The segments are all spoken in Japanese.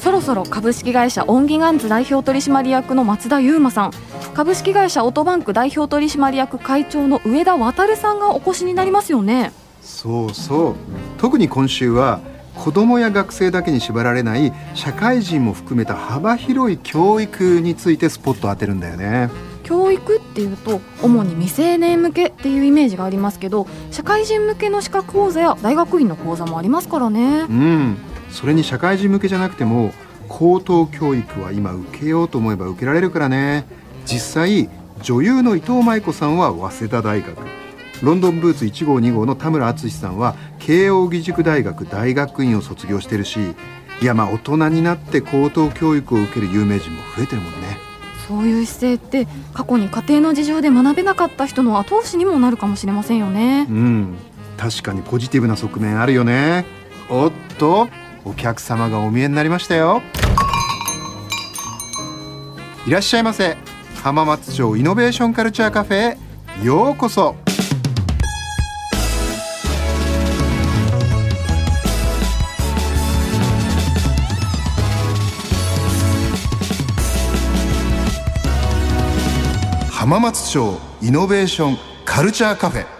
そろそろ株式会社オンギガンズ代表取締役の松田優馬さん。株式会社オートバンク代表取締役会長の上田渉さんがお越しになりますよね。そうそう。特に今週は子どもや学生だけに縛られない社会人も含めた幅広い教育についてスポットを当てるんだよね。教育っていうと主に未成年向けっていうイメージがありますけど社会人向けの資格講座や大学院の講座もありますからね。うんそれに社会人向けじゃなくても高等教育は今受けようと思えば受けられるからね。実際女優の伊藤舞子さんは早稲田大学。ロンドンブーツ1号2号の田村淳さんは慶應義塾大学大学院を卒業してるしいやまあ大人になって高等教育を受ける有名人も増えてるもんね。そういう姿勢って過去に家庭の事情で学べなかった人の後押しにもなるかもしれませんよね。うん。確かにポジティブな側面あるよね。おっとお客様がお見えになりましたよ。いらっしゃいませ。浜松町イノベーションカルチャーカフェへ。ようこそ。浜松町イノベーションカルチャーカフェ。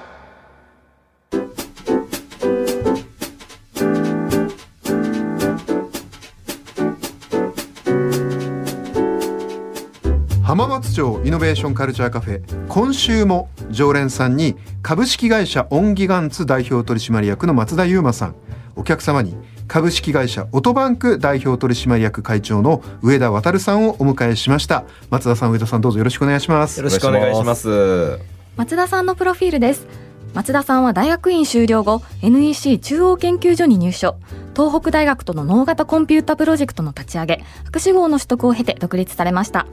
町イノベーションカルチャーカフェ今週も常連さんに株式会社オンギガンツ代表取締役の松田優馬さん。お客様に株式会社オトバンク代表取締役会長の上田渉さんをお迎えしました。松田さん上田さんどうぞよろしくお願いします。よろしくお願いします。松田さんのプロフィールです。松田さんは大学院修了後 NEC 中央研究所に入所。東北大学との脳型コンピュータプロジェクトの立ち上げ博士号の取得を経て独立されました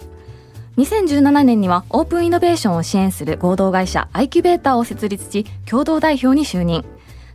2017年にはオープンイノベーションを支援する合同会社アイキュベーターを設立し共同代表に就任。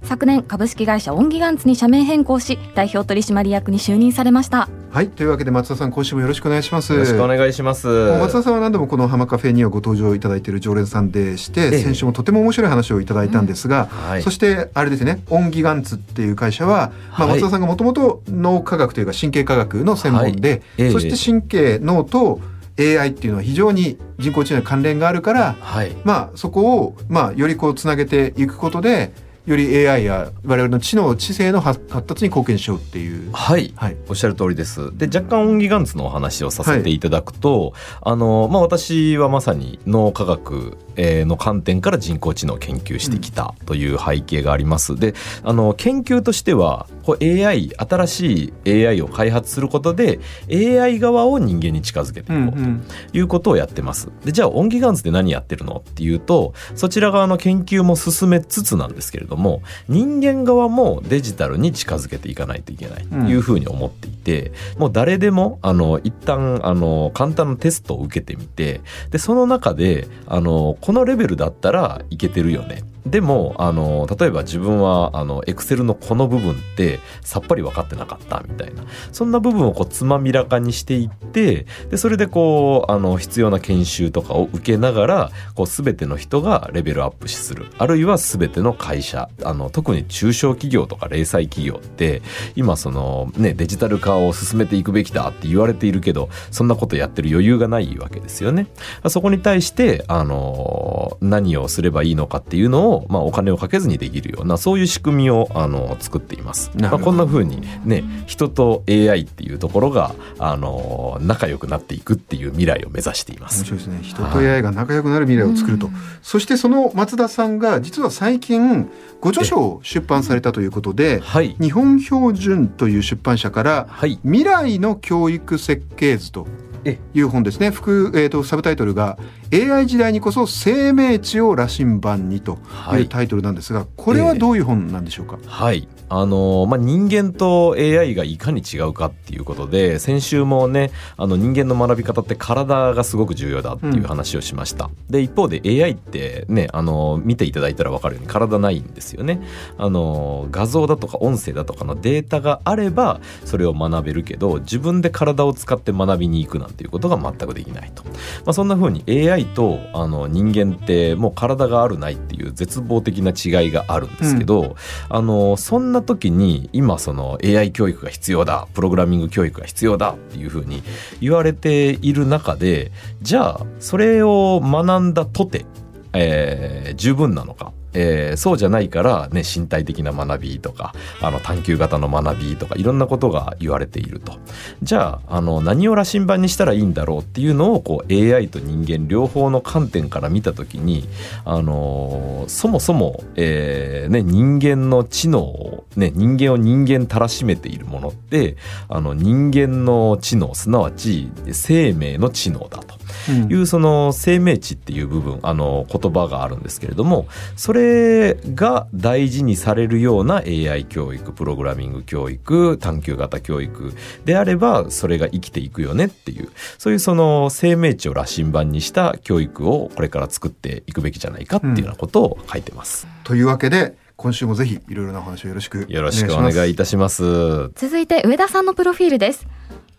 昨年株式会社オンギガンツに社名変更し代表取締役に就任されました。はいというわけで松田さん今週もよろしくお願いします。よろしくお願いします。松田さんは何度もこの浜カフェにはご登場いただいている常連さんでして、ええ。先週もとても面白い話をいただいたんですが、はい。そしてあれですねオンギガンツっていう会社は、まあ、はい松田さんがもともと脳科学というか神経科学の専門で、はい。ええ。そして神経脳と AI っていうのは非常に人工知能に関連があるからはい。まあそこをまあよりこうつなげていくことでより AI や我々の知能知性の発発達に貢献しようっていう。はいはいおっしゃる通りです。で、若干オンギガンツのお話をさせていただくと、あの、まあ、私はまさに脳科学えーの観点から人工知能を研究してきたという背景があります。で、あの、研究としては、こう AI、新しい AI を開発することで、AI 側を人間に近づけていこうと。うんいうことをやってます。で、じゃあ、オンギガンズで何やってるのっていうと、そちら側の研究も進めつつなんですけれども、人間側もデジタルに近づけていかないといけないというふうに思っていて、もう誰でも、あの、一旦、あの、簡単なテストを受けてみて、で、その中で、あの、このレベルだったらいけてるよね。でも、あの、例えば自分は、あの、エクセルのこの部分ってさっぱり分かってなかったみたいな。そんな部分をこう、つまみらかにしていって、で、それでこう、あの、必要な研修とかを受けながら、こう、すべての人がレベルアップする。あるいはすべての会社、あの、特に中小企業とか零細企業って、今その、ね、デジタル化を進めていくべきだって言われているけど、そんなことやってる余裕がないわけですよね。そこに対して、あの、何をすればいいのかっていうのを、まあ、お金をかけずにできるような、そういう仕組みを、あの、作っています。まあ、こんな風にね、人と AI っていうところが、あの、仲良くなっていくっていう未来を目指しています。面白いですね。人と AI が仲良くなる未来を作ると、そしてその松田さんが実は最近ご著書を出版されたということではい。日本標準という出版社からはい。未来の教育設計図とえ。いう本ですね。副、えー、とサブタイトルが AI 時代にこそ生命値を羅針盤にと。はいいうタイトルなんですが、これはどういう本なんでしょうか、はい。あのまあ、人間と AI がいかに違うかっていうことで先週もねあの人間の学び方って体がすごく重要だっていう話をしました、うん、で一方で AI ってねあの見ていただいたら分かるように体ないんですよね。あの画像だとか音声だとかのデータがあればそれを学べるけど自分で体を使って学びに行くなんていうことが全くできないと、まあ、そんな風に AI とあの人間ってもう体があるないっていう絶望的な違いがあるんですけど、うん、あのそんな時に今その AI 教育が必要だプログラミング教育が必要だっていうふうに言われている中でじゃあそれを学んだとて、えー、十分なのかえー、そうじゃないから、ね、身体的な学びとかあの探究型の学びとかいろんなことが言われていると。じゃああの何を羅針盤にしたらいいんだろうっていうのをこう AI と人間両方の観点から見た時に、あのー、そもそも、えーね、人間の知能を、ね、人間を人間たらしめているものってあの人間の知能すなわち生命の知能だと。いう、うん、その生命値っていう部分あの言葉があるんですけれどもそれれが大事にされるような AI 教育プログラミング教育探究型教育であればそれが生きていくよねっていうそういうその生命値を羅針盤にした教育をこれから作っていくべきじゃないかっていうようなことを書いてます。うん、というわけで今週もぜひいろいろなお話をよろしくよろしくお願いいたします。続いて上田さんのプロフィールです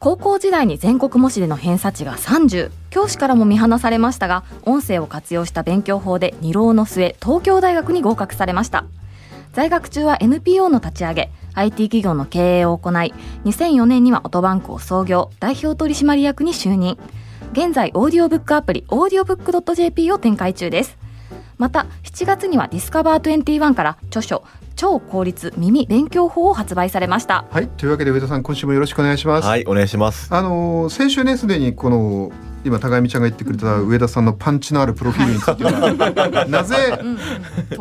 高校時代に全国模試での偏差値が30教師からも見放されましたが音声を活用した勉強法で二浪の末東京大学に合格されました。在学中は NPO の立ち上げ IT 企業の経営を行い2004年にはオトバンクを創業代表取締役に就任。現在オーディオブックアプリオーディオブック .jp を展開中です。また7月にはディスカバー21から著書超効率耳勉強法を発売されました。はい。というわけで上田さん今週もよろしくお願いします。はいお願いします。あの先週ねすでにこの今高見ちゃんが言ってくれた上田さんのパンチのあるプロフィールについては、なぜ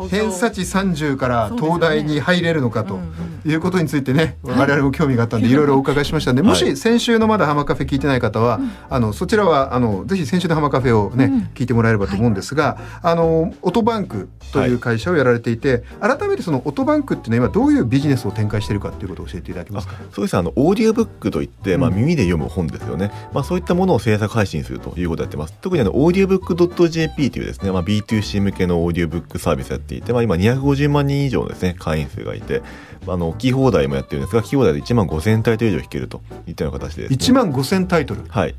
偏差値30から東大に入れるのかということについてね我々も興味があったんで いろいろお伺いしましたんでもし先週のまだハマカフェ聞いてない方は、あのそちらはあのぜひ先週のハマカフェをね、聞いてもらえればと思うんですが、あのオトバンクという会社をやられていて、改めてそのオトバンクっていうのは今どういうビジネスを展開しているかということを教えていただけますか？そうですあのオーディオブックといって、まあ、耳で読む本ですよね、まあ、そういったものを制作配信するということをやってます。特にあのオーディオブック .jp というですね、まあ、B2C 向けのオーディオブックサービスやっていて、まあ、今250万人以上のですね会員数がいてあの聞き放題もやってるんですが聞き放題で1万5000タイトル以上弾けるといったような形で、ね、1万5000タイトル。はい。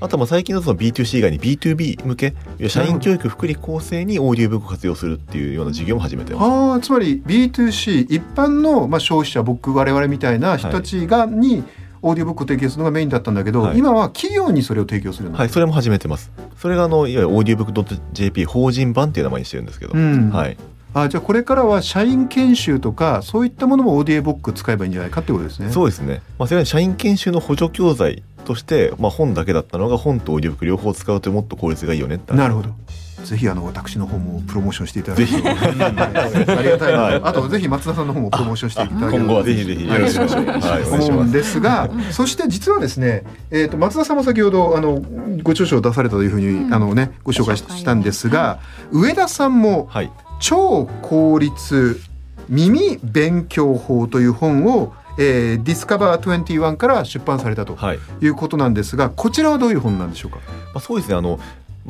あとは最近のその B2C 以外に B2B 向け社員教育福利厚生にオーディオブックを活用するっていうような事業も始めてます。あつまり B2C 一般のまあ消費者僕我々みたいな人たちがに、オーディオブックを提供するのがメインだったんだけど、はい、今は企業にそれを提供するはいそれも始めてます。それがあのいわゆるオーディオブック .jp 法人版っていう名前にしてるんですけど、うん、はい。あじゃあこれからは社員研修とかそういったものもオーディオブック使えばいいんじゃないかってことですね。そうですね。まあ、それは社員研修の補助教材として、まあ、本だけだったのが本とオーディオブック両方使うともっと効率がいいよねなるほど。ぜひあの私の方もプロモーションしていただいて、ありがたい、はい、あとぜひ松田さんの方もプロモーションしていただければ。今後はぜひぜひよろしくお願いします。はい、思うんです。が、そして実はですね、えっ、ー、と松田さんも先ほどあのご著書を出されたというふうに、うん、あのねご紹介したんですが、上田さんも、はい、超効率耳勉強法という本をえー、ディスカバー21から出版されたとい。うことなんですが、はい、こちらはどういう本なんでしょうか、まあ、そうですね。あの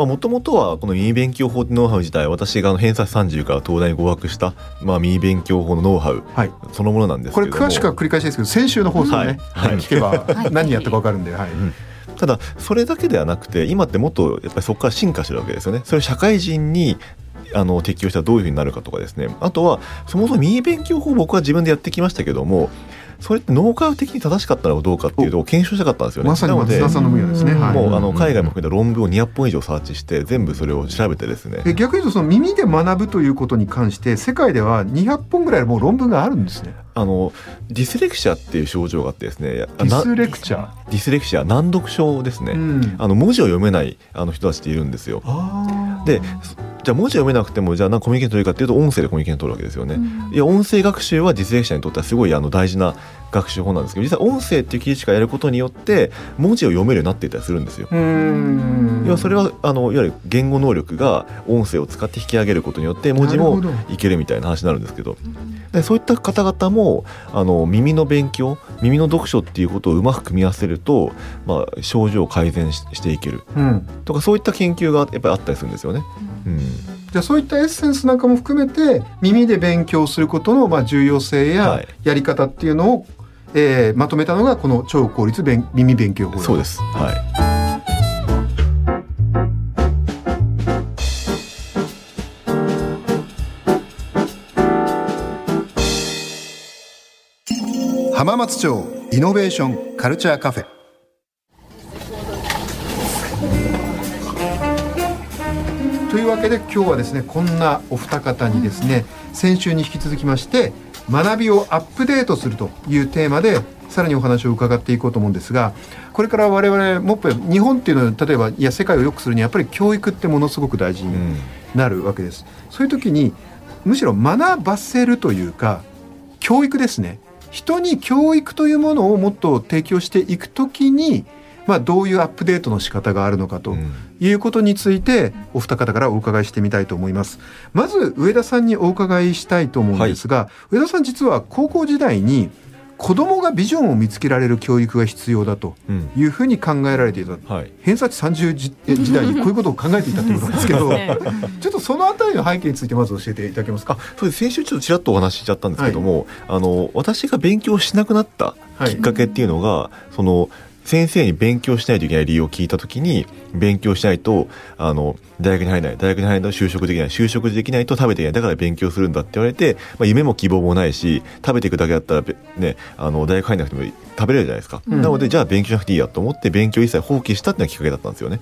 もともとはこの耳勉強法ノウハウ自体私が偏差値30から東大に合格した、まあ、耳勉強法のノウハウ、はい、そのものなんですこれ詳しくは繰り返しですけど先週の放送ね、はい、聞けば何やったか分かるんで、はい、うん。ただそれだけではなくて今ってもっとやっぱりそこから進化してるわけですよね。それを社会人にあの適用したらどういうふうになるかとかですね。あとはそもそも耳勉強法僕は自分でやってきましたけどもそれって脳科学的に正しかったのかどうかっていうのを検証したかったんですよね。まさに松田さんの分野ですね。もうあの海外も含めた論文を200本以上サーチして全部それを調べてですね。逆に言うとその耳で学ぶということに関して世界では200本ぐらいもう論文があるんですね。あのディスレクシアっていう症状があってですね。ディスレクチャー？ディスレクシア難読症ですね。うん、あの文字を読めないあの人たちっているんですよ。でじゃあ文字読めなくてもじゃあなコミュニケーション取るかっていうと音声でコミュニケーション取るわけですよね。うん、いや音声学習はディスレクシアにとってはすごいあの大事な学習法なんですけど実は音声っていう記事しかやることによって文字を読めるようになっていたりするんですよ。うん。要はそれはあのいわゆる言語能力が音声を使って引き上げることによって文字もいけるみたいな話になるんですけど。でそういった方々もあの耳の勉強耳の読書っていうことをうまく組み合わせると、まあ、症状を改善ししていける。うん。とかそういった研究がやっぱりあったりするんですよね。うん。じゃあそういったエッセンスなんかも含めて耳で勉強することのまあ重要性やはい。やり方っていうのを、えーまとめたのがこの超効率勉耳勉強法だそうです、はい。浜松町イノベーションカルチャーカフェ。というわけで今日はですねこんなお二方にですね、先週に引き続きまして学びをアップデートするというテーマでさらにお話を伺っていこうと思うんですがこれから我々もっと日本っていうのは例えばいや世界を良くするにはやっぱり教育ってものすごく大事になるわけです。そういう時にむしろ学ばせるというか教育ですね。人に教育というものをもっと提供していく時に、まあ、どういうアップデートの仕方があるのかと。うん。いうことについてお二方からお伺いしてみたいと思います。まず上田さんにお伺いしたいと思うんですが、上田さん実は高校時代に子供がビジョンを見つけられる教育が必要だとうん。いうふうに考えられていた。はい。偏差値30時時代にこういうことを考えていたということなんですけど ちょっとそのあたりの背景についてまず教えていただけますか？そうです。先週ちょっとちらっとお話ししちゃったんですけども、あの私が勉強しなくなったきっかけっていうのが、その先生に勉強しないといけない理由を聞いたときに勉強しないとあの大学に入れない大学に入れないと就職できない就職できないと食べていけない。だから勉強するんだって言われて、まあ、夢も希望もないし食べていくだけだったらべねあの大学入らなくても食べれるじゃないですか、うん。なのでじゃあ勉強しなくていいやと思って勉強一切放棄したっていうのがきっかけだったんですよね。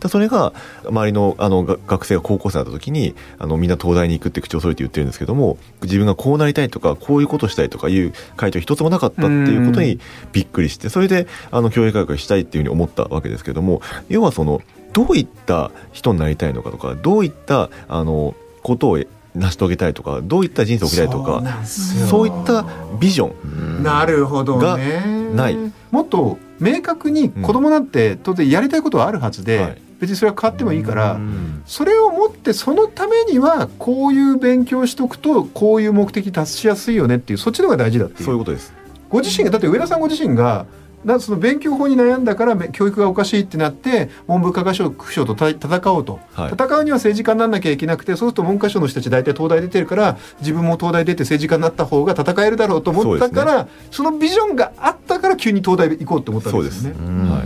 だそれが周りのあのが学生が高校生になった時にあのみんな東大に行くって口を添えて言ってるんですけども自分がこうなりたいとかこういうことしたいとかいう回答一つもなかったっていうことにびっくりしてそれであの教育改革したいっていうふうに思ったわけですけども要はそのどういった人になりたいのかとかどういったあのことを成し遂げたいとかどういった人生を送りたいとかそういったビジョンなるほどがねない。もっと明確に子供なんて当然やりたいことはあるはずで、はい別にそれは変わってもいいから、うん。それをもってそのためにはこういう勉強しとくとこういう目的達しやすいよねっていうそっちの方が大事だっていう。そういうことです。ご自身がだって上田さんご自身がなその勉強法に悩んだからめ教育がおかしいってなって文部科学省とた戦おうと、はい。戦うには政治家にならなきゃいけなくてそうすると文科省の人たち大体東大出てるから自分も東大出て政治家になった方が戦えるだろうと思ったからそ,、のビジョンがあったから急に東大行こうって思ったわけですよね。うん。はい。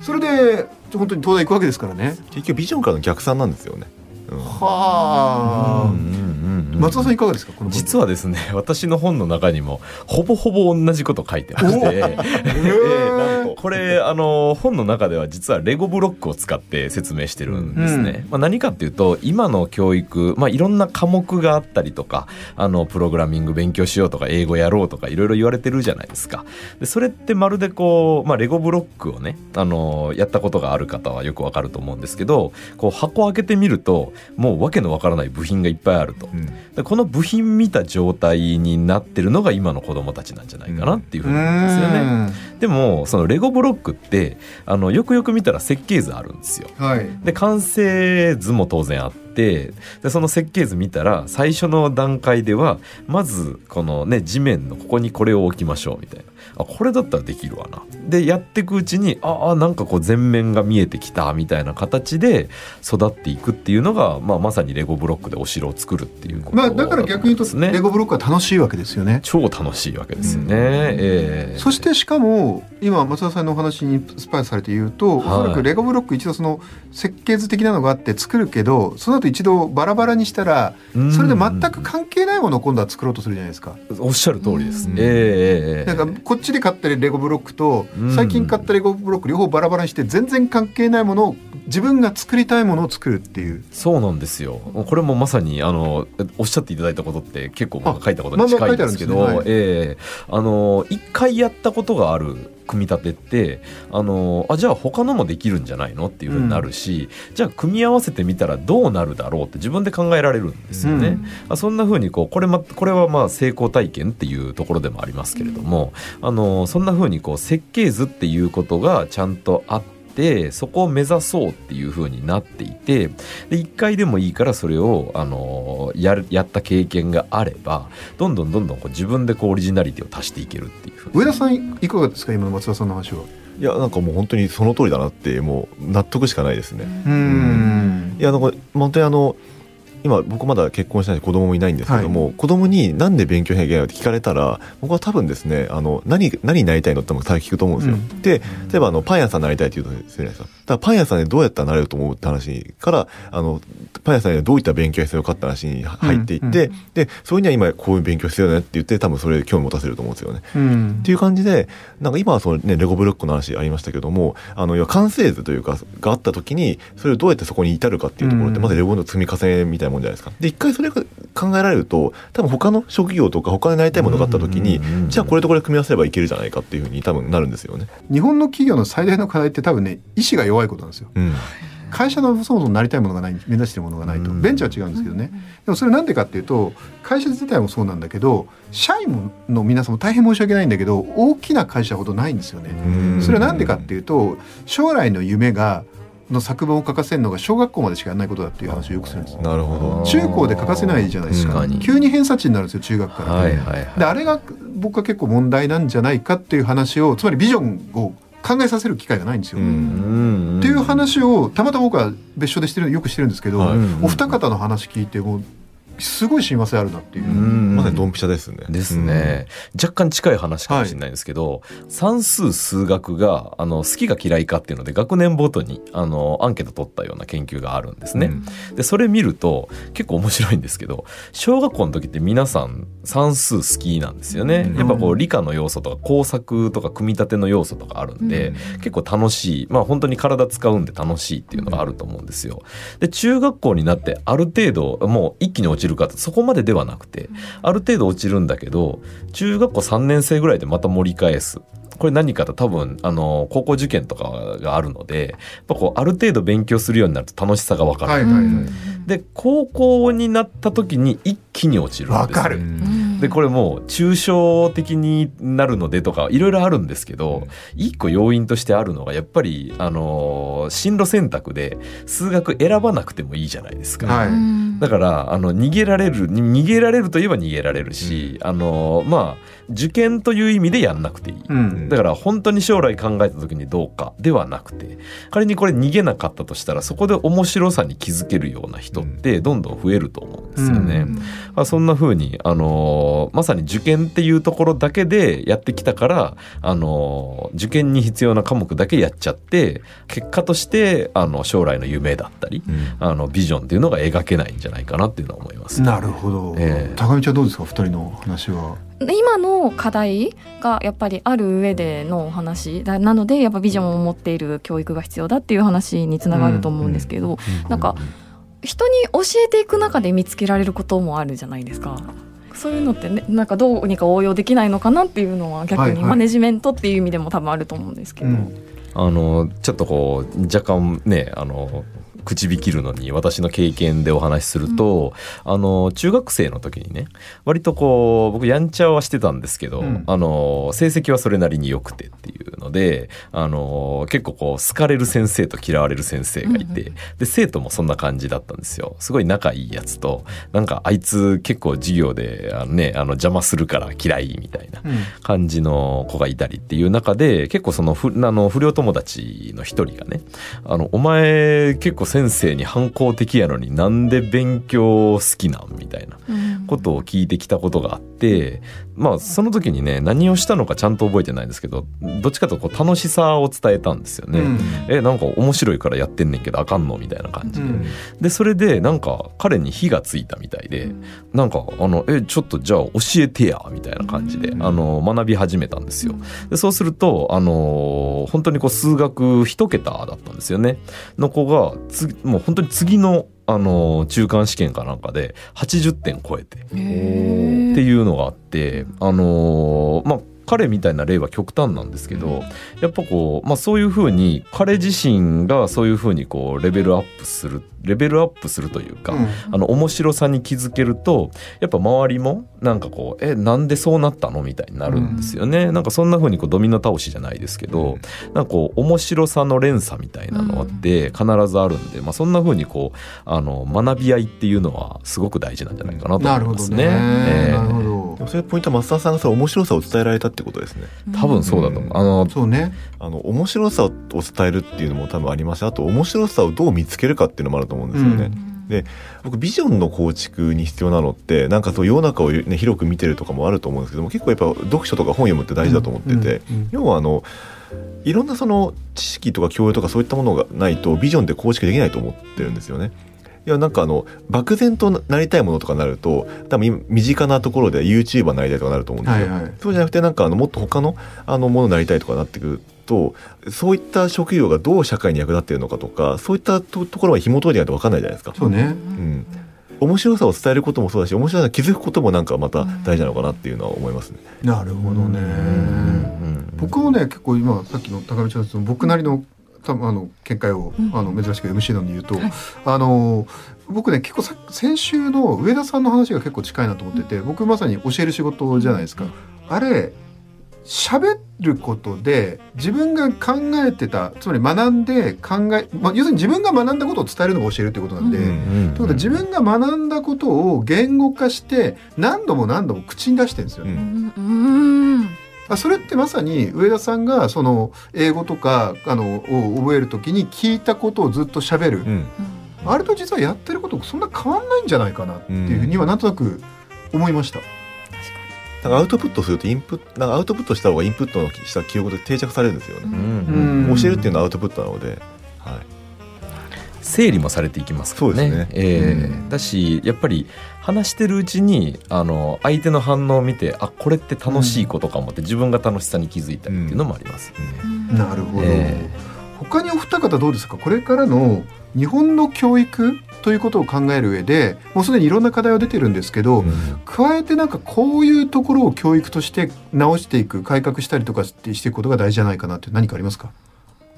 それで本当に東大行くわけですからね。結局ビジョンからの逆算なんですよね。うんはあ、うんうんうん。松田さんいかがですかこの実はですね私の本の中にもほぼほぼ同じこと書いてまして。へーこれあの本の中では実はレゴブロックを使って説明してるんですね。まあ、何かっていうと今の教育、まあ、いろんな科目があったりとかあのプログラミング勉強しようとか英語やろうとかいろいろ言われてるじゃないですか。でそれってまるでこう、まあ、レゴブロックをねあのやったことがある方はよくわかると思うんですけどこう箱を開けてみるともうわけのわからない部品がいっぱいあると。うんでこの部品見た状態になってるのが今の子供たちなんじゃないかなっていうふうに思うんですよね。でもそのレゴブロックってあのよくよく見たら設計図あるんですよ。はい。で完成図も当然あってでその設計図見たら最初の段階ではまずこのね地面のここにこれを置きましょうみたいなあこれだったらできるわなでやっていくうちにああなんかこう全面が見えてきたみたいな形で育っていくっていうのが、まあ、まさにレゴブロックでお城を作るっていうことまあだから逆に言うとねレゴブロックは楽しいわけですよね。超楽しいわけですよね。ええそしてしかも今松田さんのお話にスパイスされて言うと、はいおそらくレゴブロック一度その設計図的なのがあって作るけどその後一度バラバラにしたらうんそれで全く関係ないものを今度は作ろうとするじゃないですか。おっしゃる通りです。うんええええええなんかこっちで買ったレゴブロックとうん最近買ったレゴブロック両方バラバラにして全然関係ないものを自分が作りたいものを作るっていう。そうなんですよ。これもまさにあのおっしゃっていただいたことって結構あ書いたことに近いんですけど、一回やったことがある組み立てってあのあじゃあ他のもできるんじゃないのっていうふうになるし、じゃあ組み合わせてみたらどうなるだろうって自分で考えられるんですよね。うんあそんなふうにこうこれ,、ま、これはまあ成功体験っていうところでもありますけれども、あのそんなふうにこう設計図っていうことがちゃんとあって。そこを目指そうっていう風になっていてで1回でもいいからそれを、あのやるやった経験があればどんどんどんどんこう自分でこうオリジナリティを足していけるっていう上田さんいかがですか？今の松田さんの話は。いやなんかもう本当にその通りだなってもう納得しかないですね。うん。いやなんか本当にあの今僕まだ結婚してない子供もいないんですけども、子供になんで勉強しなきゃいけないのって聞かれたら僕は多分ですねあの何何になりたいのって多分聞くと思うんですよ、うん。で例えばあのパン屋さんになりたいって言うとするじゃないですか。だからパン屋さんでどうやったらなれると思うって話からあのパン屋さんにはどういった勉強が必要かって話に入っていって、うんでそれには今こういう勉強必要だねって言って多分それで興味持たせると思うんですよね。うん。っていう感じでなんか今はその、ね、レゴブロックの話ありましたけどもあの要は完成図というかがあった時にそれをどうやってそこに至るかっていうところってうん。まずレゴの積み重ねみたいなもんじゃないですか。で一回それが考えられると多分他の職業とか他でなりたいものがあった時にうんうんうんじゃあこれとこれ組み合わせればいけるじゃないかっていうふうに多分なるんですよね。日本の企業の最大の課題って多分ね意志が弱いことなんですよ。うん。会社のそもそもなりたいものがない目指してるものがないとうん。ベンチャーは違うんですけどね。でもそれなんでかっていうと会社自体もそうなんだけど社員の皆さんも大変申し訳ないんだけど大きな会社ほどないんですよね。うん。それはなんでかっていうと将来の夢がの作文を書かせるのが小学校までしかやらないことだっていう話をよくするんですよ。なるほど。中高で欠かせないじゃないですか急に偏差値になるんですよ中学から、はいはいはい。であれが僕は結構問題なんじゃないかっていう話をつまりビジョンを考えさせる機会がないんですよ、っていう話をたまたま僕は別所でしてるよくしてるんですけど、はい。お二方の話聞いてもうすごい親和性あるなっていう、うん。まさにドンピシャですね。ですね、若干近い話かもしれないんですけど、算数数学があの好きが嫌いかっていうので学年ごとにあのアンケート取ったような研究があるんですね、でそれ見ると結構面白いんですけど小学校の時って皆さん算数好きなんですよね、うん。やっぱこう理科の要素とか工作とか組み立ての要素とかあるんで、結構楽しい。まあ本当に体使うんで楽しいっていうのがあると思うんですよ。で中学校になってある程度もう一気に落ちるかってそこまでではなくてある程度落ちるんだけど中学校3年生ぐらいでまた盛り返す。これ何かと多分あの高校受験とかがあるのでやっぱこうある程度勉強するようになると楽しさが分かる、はいはいはい。で高校になった時に一気に落ちるんですよ。わかる。でこれもう抽象的になるのでとかいろいろあるんですけど、一個要因としてあるのがやっぱりあの進路選択で数学選ばなくてもいいじゃないですか。はい。だからあの逃げられるに逃げられるといえば逃げられるし、あのまあ受験という意味でやんなくていい。うん。だから本当に将来考えた時にどうかではなくて仮にこれ逃げなかったとしたらそこで面白さに気づけるような人ってどんどん増えると思うんですよね。うん。まあ、そんな風にあのまさに受験っていうところだけでやってきたからあの受験に必要な科目だけやっちゃって結果としてあの将来の夢だったりうん。あのビジョンっていうのが描けないんじゃないかなっていうのは思います。なるほど、ええ。高見ちゃんどうですか？二人の話は今の課題がやっぱりある上でのお話だなのでやっぱビジョンを持っている教育が必要だっていう話につながると思うんですけど、なんか人に教えていく中で見つけられることもあるじゃないですか。そういうのってねなんかどうにか応用できないのかなっていうのは逆はいはい。にマネジメントっていう意味でも多分あると思うんですけど、うん。あのちょっとこう若干ねあの口引きるのに私の経験でお話しすると、あの中学生の時にね割とこう僕やんちゃはしてたんですけど、うん。あの成績はそれなりに良くてっていうのであの結構こう好かれる先生と嫌われる先生がいて、で生徒もそんな感じだったんですよ。すごい仲いいやつとなんかあいつ結構授業であの、ね、あの邪魔するから嫌いみたいな感じの子がいたりっていう中で結構そのふあの不良友達の一人がねあの「お前結構先生に反抗的やのになんで勉強好きなん?」みたいなうんことを聞いてきたことがあってまあその時にね何をしたのかちゃんと覚えてないんですけどどっちかというとこう楽しさを伝えたんですよね。うんえなんか面白いからやってんねんけどあかんのみたいな感じで、うんでそれでなんか彼に火がついたみたいで、なんかあのえちょっとじゃあ教えてやみたいな感じで、あの学び始めたんですよ。でそうするとあの本当にこう数学一桁だったんですよね。の子がつもう本当に次のあの中間試験かなんかで80点超えて。っていうのがあって、あのーまあ彼みたいな例は極端なんですけどやっぱこう、まあ、そういうふうに彼自身がそういうふうにこうレベルアップするレベルアップするというか、うん。あの面白さに気づけるとやっぱ周りもなんかこうえなんでそうなったのみたいになるんですよね、なんかそんな風にこうドミノ倒しじゃないですけど、なんかこう面白さの連鎖みたいなのって必ずあるんで、まあ、そんな風にこうあの学び合いっていうのはすごく大事なんじゃないかなとな思いまするほどね。ね。え。なるほえどでも。それポイントは増田さんがその面白さを伝えられたってことですね。多分そうだと思う。うんあのそうね。あの面白さを伝えるっていうのも多分ありますしあと面白さをどう見つけるかっていうのもあると思うんですよね。で僕ビジョンの構築に必要なのってなんかそう世の中を、ね、広く見てるとかもあると思うんですけども結構やっぱ読書とか本読むって大事だと思ってて、うんうん要はあのいろんなその知識とか教養とかそういったものがないとビジョンって構築できないと思ってるんですよね。いやなんかあの漠然となりたいものとかになると多分今身近なところで YouTuber になりたいとかなると思うんですよ。はいはいそうじゃなくてなんかあのもっと他のあのものになりたいとかなってくるとそういった職業がどう社会に役立っているのかとかそういったとところは紐解いてないと分かんないじゃないですか。そうね。うん、面白さを伝えることもそうだし面白さに気づくこともなんかまた大事なのかなっていうのは思いますね。なるほどね。うん僕もね結構今さっきの高見ちゃんの僕なりの多分あの見解を、うんあの珍しく MC なのに言うと、はいあの僕ね結構さ先週の上田さんの話が結構近いなと思ってて、僕まさに教える仕事じゃないですか。あれ喋ることで自分が考えてたつまり学んで考え、まあ、要するに自分が学んだことを伝えるのが教えるってことなんで。うんうんということは自分が学んだことを言語化して何度も何度も口に出してるんですよね。うんうんそれってまさに上田さんがその英語とかあのを覚えるときに聞いたことをずっと喋る、うん。あれと実はやってることそんな変わんないんじゃないかなっていうふうにはなんとなく思いました。なんかアウトプットするとインプットなんかアウトプットした方がインプットのした記憶で定着されるんですよね。教えるっていうのはアウトプットなので、はい、整理もされていきますからね。そうですね。ええ。うんだしやっぱり話してるうちにあの相手の反応を見てあこれって楽しいことかもって自分が楽しさに気づいたりっていうのもありますよね。なるほど、え他にお二方どうですか？これからの日本の教育ということを考える上でもうすでにいろんな課題は出てるんですけど、うん。加えてなんかこういうところを教育として直していく改革したりとかしてしていくことが大事じゃないかなって何かありますか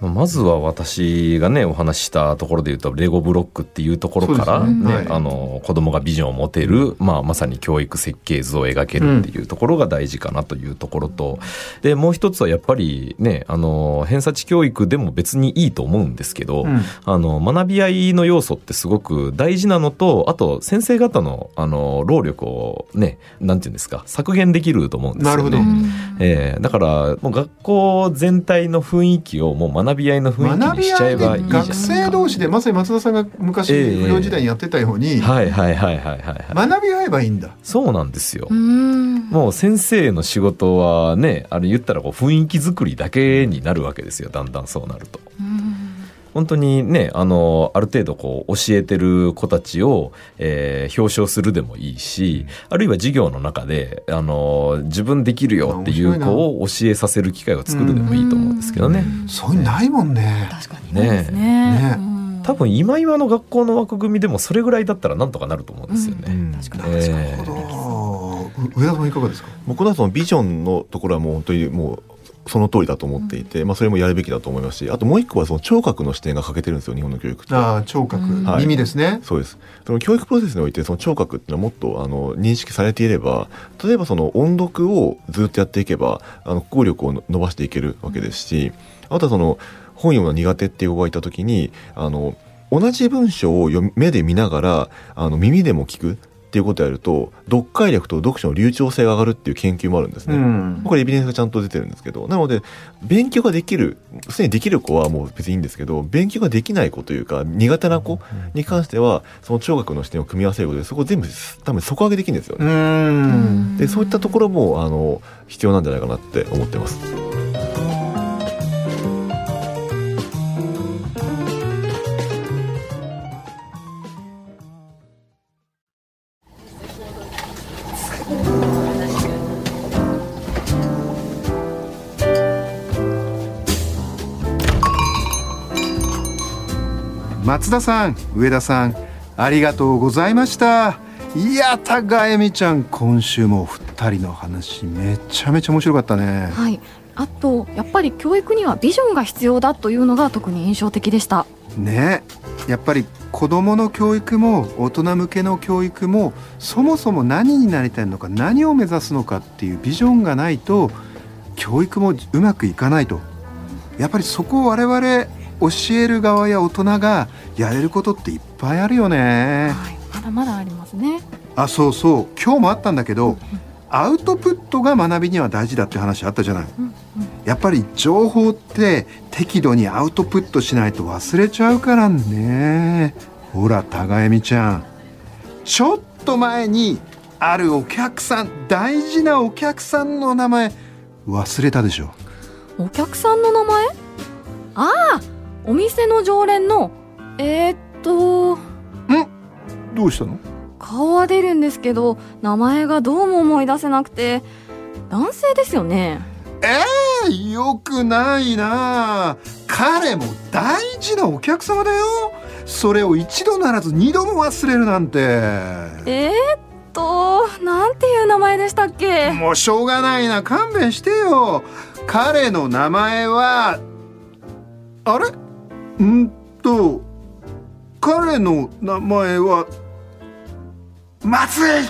まずは私がねお話ししたところで言うとレゴブロックっていうところから、ね。ねはい。あの子供がビジョンを持てる、まあ、まさに教育設計図を描けるっていうところが大事かなというところと、でもう一つはやっぱりねあの偏差値教育でも別にいいと思うんですけど、うん。あの学び合いの要素ってすごく大事なのとあと先生方のあの労力をねなんていうんですか削減できると思うんですよね。なるほど。ええだからもう学校全体の雰囲気をもう学び合いの雰囲気にしちゃえばいいじゃない学生同士でまさに松田さんが昔ええ。不良時代にやってたように、はいはいはいはいはい。はい学び合えばいいんだ。そうなんですよ、うん。もう先生の仕事はねあれ言ったらこう雰囲気作りだけになるわけですよ。だんだんそうなると本当にねあのある程度こう教えてる子たちを、えー表彰するでもいいし、あるいは授業の中であの自分できるよっていう子を教えさせる機会を作るでもいいと思うんですけどね、そういうのないもんね。確かに。ね。ね。うん。多分今今の学校の枠組みでもそれぐらいだったらなんとかなると思うんですよね。うん。確かに。えなるーほど。う上田さんいかがですか？僕はそのビジョンのところはもう本当にもうその通りだと思っていて、まあそれもやるべきだと思いますしあともう一個はその聴覚の視点が欠けてるんですよ日本の教育って。ああ聴覚、うんはい。耳ですね。そうです。その教育プロセスにおいてその聴覚っていうのはもっとあの認識されていれば例えばその音読をずっとやっていけばあの効力をの伸ばしていけるわけですしあとはその本読むの苦手っていう子がいた時にあの同じ文章を目で見ながらあの耳でも聞くっていうことをやると読解力と読書の流暢性が上がるっていう研究もあるんですね。うん。これエビデンスがちゃんと出てるんですけどなので勉強ができるすでにできる子はもう別にいいんですけど勉強ができない子というか苦手な子に関してはその聴覚の視点を組み合わせることでそこ全部多分底上げできるんですようね。ん。でそういったところもあの必要なんじゃないかなって思ってます。松田さん上田さんありがとうございました。いや高恵美ちゃん今週もお二人の話めちゃめちゃ面白かったね。はい。あとやっぱり教育にはビジョンが必要だというのが特に印象的でした。ね。やっぱり子どもの教育も大人向けの教育もそもそも何になりたいのか何を目指すのかっていうビジョンがないと教育もうまくいかないと。やっぱりそこを我々教える側や大人がやれることっていっぱいあるよね。はいまだまだありますね。あそうそう。今日もあったんだけどアウトプットが学びには大事だって話あったじゃない。うんうん。やっぱり情報って適度にアウトプットしないと忘れちゃうからね。ほら高恵美ちゃん。ちょっと前にあるお客さん大事なお客さんの名前忘れたでしょ。お客さんの名前？ああお店の常連のえー、っとどうしたの？顔は出るんですけど名前がどうも思い出せなくて男性ですよね。えー、よくないな。彼も大事なお客様だよ。それを一度ならず二度も忘れるなんて。えー、っとなんていう名前でしたっけ？もうしょうがないな。勘弁してよ。彼の名前はあれ？んと彼の名前はまずい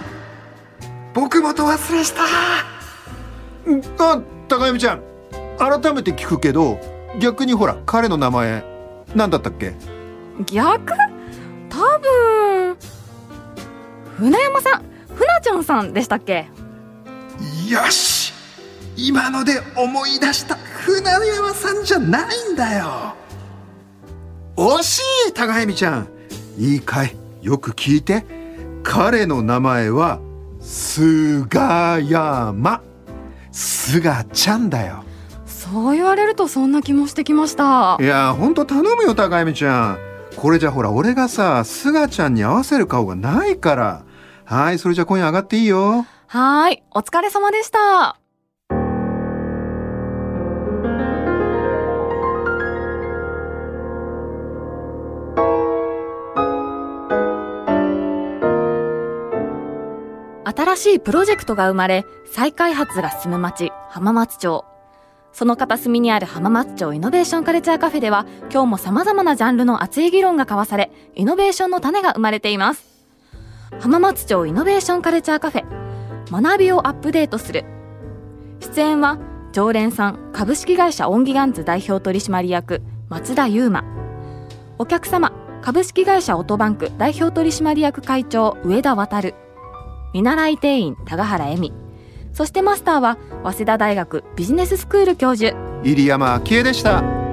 僕もと忘れした。んあ高山ちゃん改めて聞くけど逆にほら彼の名前何だったっけ？逆？多分船山さん船ちゃんさんでしたっけ？よし今ので思い出した船山さんじゃないんだよ惜しい高恵美ちゃん。いいかい？よく聞いて。彼の名前は菅山。菅ちゃんだよ。そう言われるとそんな気もしてきました。いやほんと頼むよ高恵美ちゃん。これじゃほら俺がさ菅ちゃんに合わせる顔がないから。はいそれじゃ今夜上がっていいよ。はーいお疲れ様でした新しいプロジェクトが生まれ、再開発が進む町、浜松町。その片隅にある浜松町イノベーションカルチャーカフェでは、今日も様々なジャンルの熱い議論が交わされ、イノベーションの種が生まれています。浜松町イノベーションカルチャーカフェ、学びをアップデートする。出演は、常連さん株式会社オンギガンツ代表取締役、松田雄馬。お客様、株式会社オトバンク代表取締役会長、上田渉。見習い店員、高原恵美。そしてマスターは、早稲田大学ビジネススクール教授、入山章栄でした